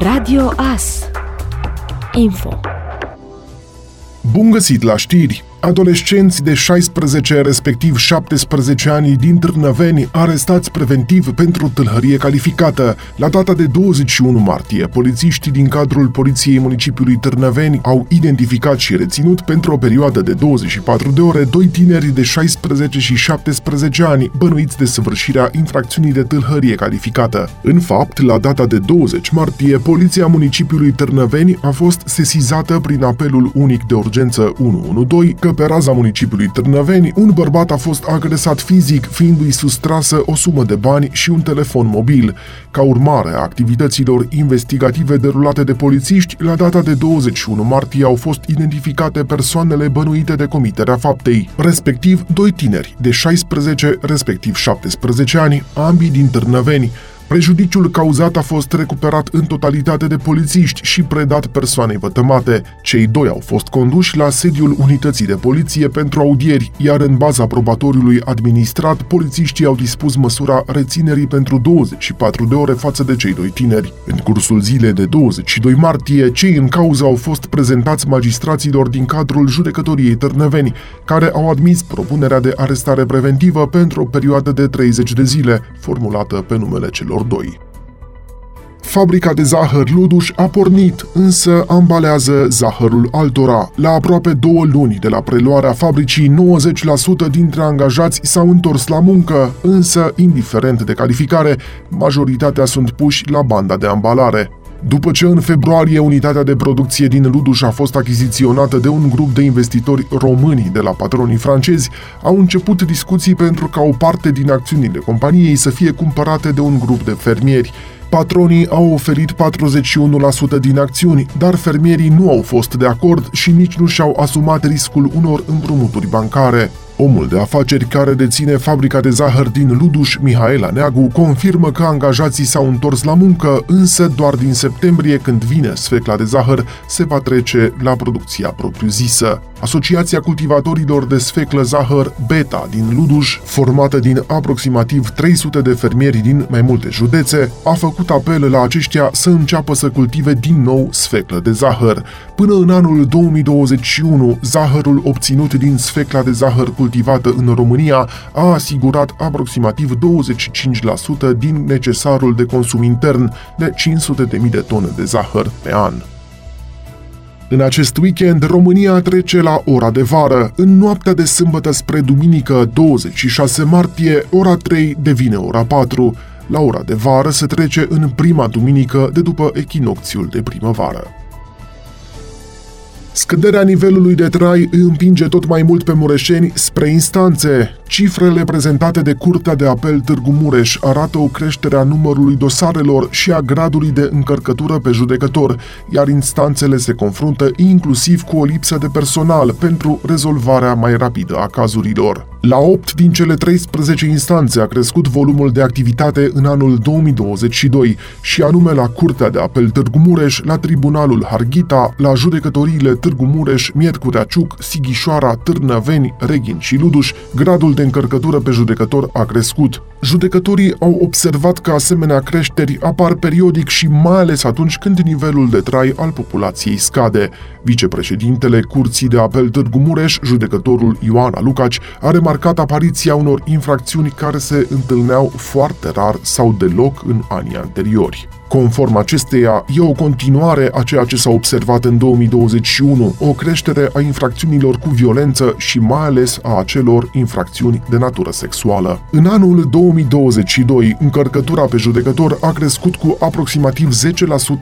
Radio AS Info Bun găsit la știri! Adolescenți de 16, respectiv 17 ani din Târnăveni, arestați preventiv pentru tâlhărie calificată. La data de 21 martie, polițiștii din cadrul Poliției Municipiului Târnăveni au identificat și reținut pentru o perioadă de 24 de ore doi tineri de 16 și 17 ani bănuiți de săvârșirea infracțiunii de tâlhărie calificată. În fapt, la data de 20 martie, Poliția Municipiului Târnăveni a fost sesizată prin apelul unic de urgență 112 că pe raza municipiului Târnăveni, un bărbat a fost agresat fizic, fiindu-i sustrasă o sumă de bani și un telefon mobil. Ca urmare a activităților investigative derulate de polițiști, la data de 21 martie au fost identificate persoanele bănuite de comiterea faptei, respectiv doi tineri de 16, respectiv 17 ani, ambii din Târnăveni, Prejudiciul cauzat a fost recuperat în totalitate de polițiști și predat persoanei vătămate. Cei doi au fost conduși la sediul unității de poliție pentru audieri, iar în baza probatoriului administrat, polițiștii au dispus măsura reținerii pentru 24 de ore față de cei doi tineri. În cursul zilei de 22 martie, cei în cauză au fost prezentați magistraților din cadrul judecătoriei Târnăveni, care au admis propunerea de arestare preventivă pentru o perioadă de 30 de zile, formulată pe numele celor celor doi. Fabrica de zahăr Luduș a pornit, însă ambalează zahărul altora. La aproape două luni de la preluarea fabricii, 90% dintre angajați s-au întors la muncă, însă, indiferent de calificare, majoritatea sunt puși la banda de ambalare. După ce în februarie unitatea de producție din Luduș a fost achiziționată de un grup de investitori români de la patronii francezi, au început discuții pentru ca o parte din acțiunile companiei să fie cumpărate de un grup de fermieri. Patronii au oferit 41% din acțiuni, dar fermierii nu au fost de acord și nici nu și-au asumat riscul unor împrumuturi bancare. Omul de afaceri care deține fabrica de zahăr din Luduș, Mihaela Neagu, confirmă că angajații s-au întors la muncă, însă doar din septembrie, când vine sfecla de zahăr, se va trece la producția propriu-zisă. Asociația cultivatorilor de sfeclă zahăr Beta din Luduș, formată din aproximativ 300 de fermieri din mai multe județe, a făcut apel la aceștia să înceapă să cultive din nou sfeclă de zahăr. Până în anul 2021, zahărul obținut din sfecla de zahăr cultivată cultivată în România a asigurat aproximativ 25% din necesarul de consum intern de 500.000 de tone de zahăr pe an. În acest weekend, România trece la ora de vară. În noaptea de sâmbătă spre duminică, 26 martie, ora 3 devine ora 4. La ora de vară se trece în prima duminică de după echinocțiul de primăvară. Scăderea nivelului de trai îi împinge tot mai mult pe mureșeni spre instanțe. Cifrele prezentate de Curtea de Apel Târgu Mureș arată o creștere a numărului dosarelor și a gradului de încărcătură pe judecător, iar instanțele se confruntă inclusiv cu o lipsă de personal pentru rezolvarea mai rapidă a cazurilor. La 8 din cele 13 instanțe a crescut volumul de activitate în anul 2022 și anume la Curtea de Apel Târgu Mureș, la Tribunalul Harghita, la judecătoriile Târgu Mureș, Miercurea Ciuc, Sighișoara, Târnăveni, Reghin și Luduș, gradul de încărcătură pe judecător a crescut. Judecătorii au observat că asemenea creșteri apar periodic și mai ales atunci când nivelul de trai al populației scade. Vicepreședintele Curții de Apel Târgu Mureș, judecătorul Ioana Lucaci, a remarcat apariția unor infracțiuni care se întâlneau foarte rar sau deloc în anii anteriori. Conform acesteia, e o continuare a ceea ce s-a observat în 2021, o creștere a infracțiunilor cu violență și mai ales a acelor infracțiuni de natură sexuală. În anul 2022, încărcătura pe judecător a crescut cu aproximativ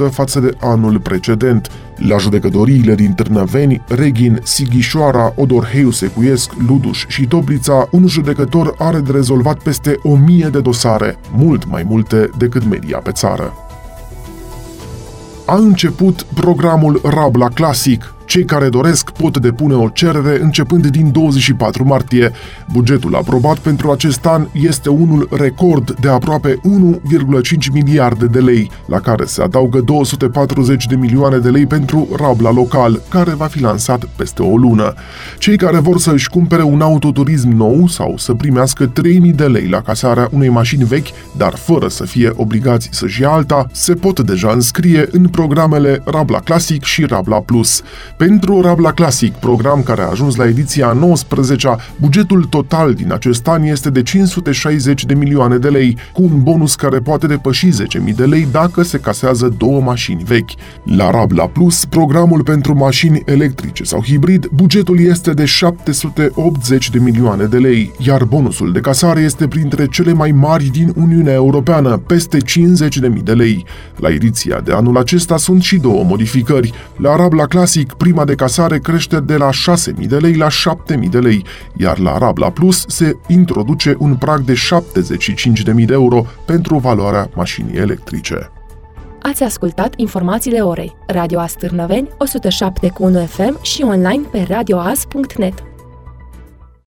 10% față de anul precedent. La judecătoriile din Târnăveni, Reghin, Sighișoara, Odorheiu Secuiesc, Luduș și Toplița, un judecător are de rezolvat peste 1000 de dosare, mult mai multe decât media pe țară a început programul Rabla Classic. Cei care doresc pot depune o cerere începând din 24 martie. Bugetul aprobat pentru acest an este unul record de aproape 1,5 miliarde de lei, la care se adaugă 240 de milioane de lei pentru rabla local, care va fi lansat peste o lună. Cei care vor să își cumpere un autoturism nou sau să primească 3000 de lei la casarea unei mașini vechi, dar fără să fie obligați să-și ia alta, se pot deja înscrie în programele Rabla Classic și Rabla Plus. Pentru Rabla Classic, program care a ajuns la ediția 19 bugetul total din acest an este de 560 de milioane de lei, cu un bonus care poate depăși 10.000 de lei dacă se casează două mașini vechi. La Rabla Plus, programul pentru mașini electrice sau hibrid, bugetul este de 780 de milioane de lei, iar bonusul de casare este printre cele mai mari din Uniunea Europeană, peste 50.000 de lei. La ediția de anul acesta sunt și două modificări. La Rabla Classic, prima de casare crește de la 6.000 de lei la 7.000 de lei, iar la Rabla Plus se introduce un prag de 75.000 de euro pentru valoarea mașinii electrice. Ați ascultat informațiile orei. Radio Astârnăveni, 107 cu 1 FM și online pe radioas.net.